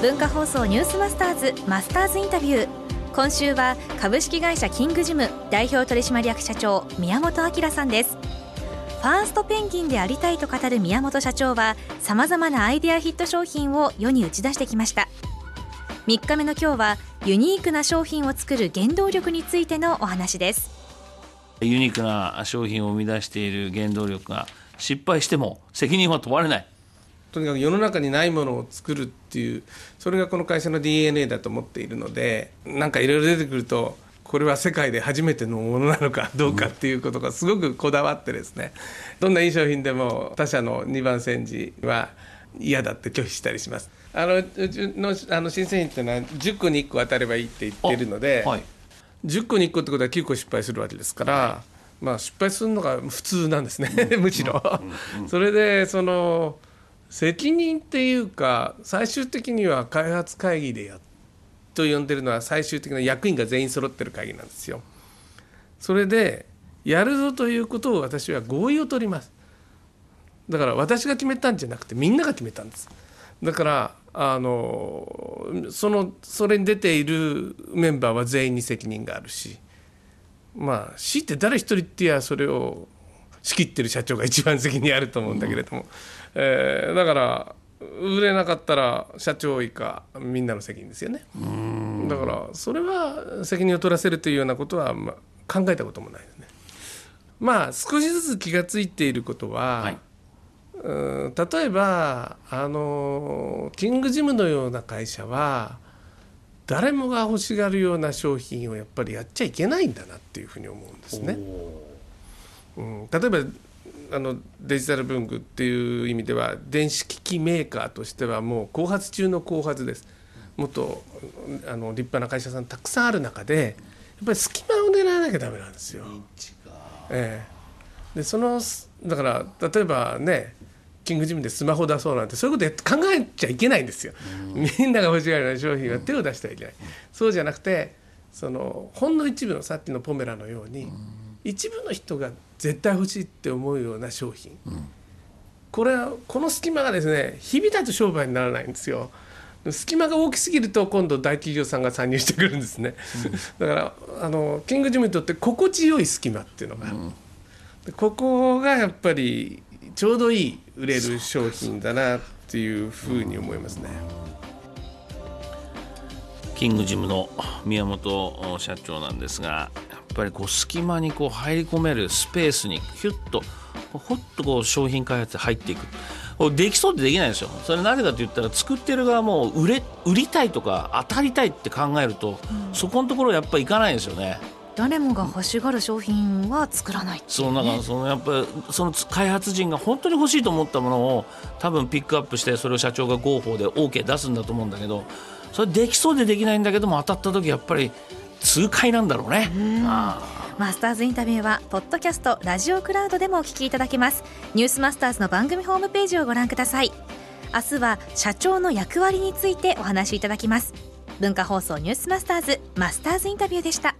文化放送ニュースマスターズマスターズインタビュー。今週は株式会社キングジム代表取締役社長宮本明さんです。ファーストペンギンでありたいと語る宮本社長はさまざまなアイデアヒット商品を世に打ち出してきました。3日目の今日はユニークな商品を作る原動力についてのお話です。ユニークな商品を生み出している原動力が失敗しても責任は問われない。とにかく世の中にないものを作るっていうそれがこの会社の DNA だと思っているのでなんかいろいろ出てくるとこれは世界で初めてのものなのかどうかっていうことがすごくこだわってですね。どんないい商品でも他社の2番煎じは嫌だって拒否したりします。あのうちのあの新製品っていうのは10個に1個当たればいいって言ってるので、はい、10個に1個ってことは9個失敗するわけですから、はい、まあ失敗するのが普通なんですね。むしろ。それでその責任っていうか最終的には開発会議でやと呼んでるのは最終的な役員が全員揃ってる会議なんですよ。それでやるぞということを私は合意を取ります。だから私が決めたんじゃなくてみんなが決めたんです。だからあのそのそれに出ているメンバーは全員に責任があるしまあ強いて誰一人ってやそれを仕切ってる社長が一番責任あると思うんだけれども、えー、だから売れなかったら社長以下みんなの責任ですよね。だからそれは責任を取らせるというようなことは、まあ、考えたこともないですね。まあ少しずつ気が付いていることは、はい、うん例えばあのキングジムのような会社は誰もが欲しがるような商品をやっぱりやっちゃいけないんだなっていうふうに思うんですね。うん、例えばあのデジタル文具っていう意味では電子機器メーカーとしてはもう後発中の後発です。もっとあの立派な会社さんたくさんある中でやっぱり隙間を狙わなきゃダメなんですよ。ええ、でそのだから例えばねキングジムでスマホ出そうなんてそういうこと考えちゃいけないんですよ。みんなが欲しがるような商品は手を出してはいけない。そうじゃなくてそのほんの一部のさっきのポメラのように。一部の人が絶対欲しいって思うような商品、うん、これはこの隙間がですね日々だと商売にならないんですよ。隙間が大きすぎると今度大企業さんが参入してくるんですね、うん、だからあのキングジムにとって心地よい隙間っていうのが、うん、ここがやっぱりちょうどいい売れる商品だなっていうふうに思いますね。キングジムの宮本社長なんですがっぱりこう隙間にこう入り込めるスペースにヒュッとほっとこう商品開発で入っていく。できそうでできないんですよ。それなぜかと言ったら作ってる側も売れ売りたいとか当たりたいって考えると、うん、そこのところやっぱりいかないんですよね。誰もが欲しがる商品は作らない、ね、そうなんかそのやっぱりその開発陣が本当に欲しいと思ったものを多分ピックアップしてそれを社長が合法で OK 出すんだと思うんだけどそれできそうでできないんだけども当たった時やっぱり痛快なんだろうね。マスターズインタビューはポッドキャストラジオクラウドでもお聞きいただけます。ニュースマスターズの番組ホームページをご覧ください。明日は社長の役割についてお話しいただきます。文化放送ニュースマスターズマスターズインタビューでした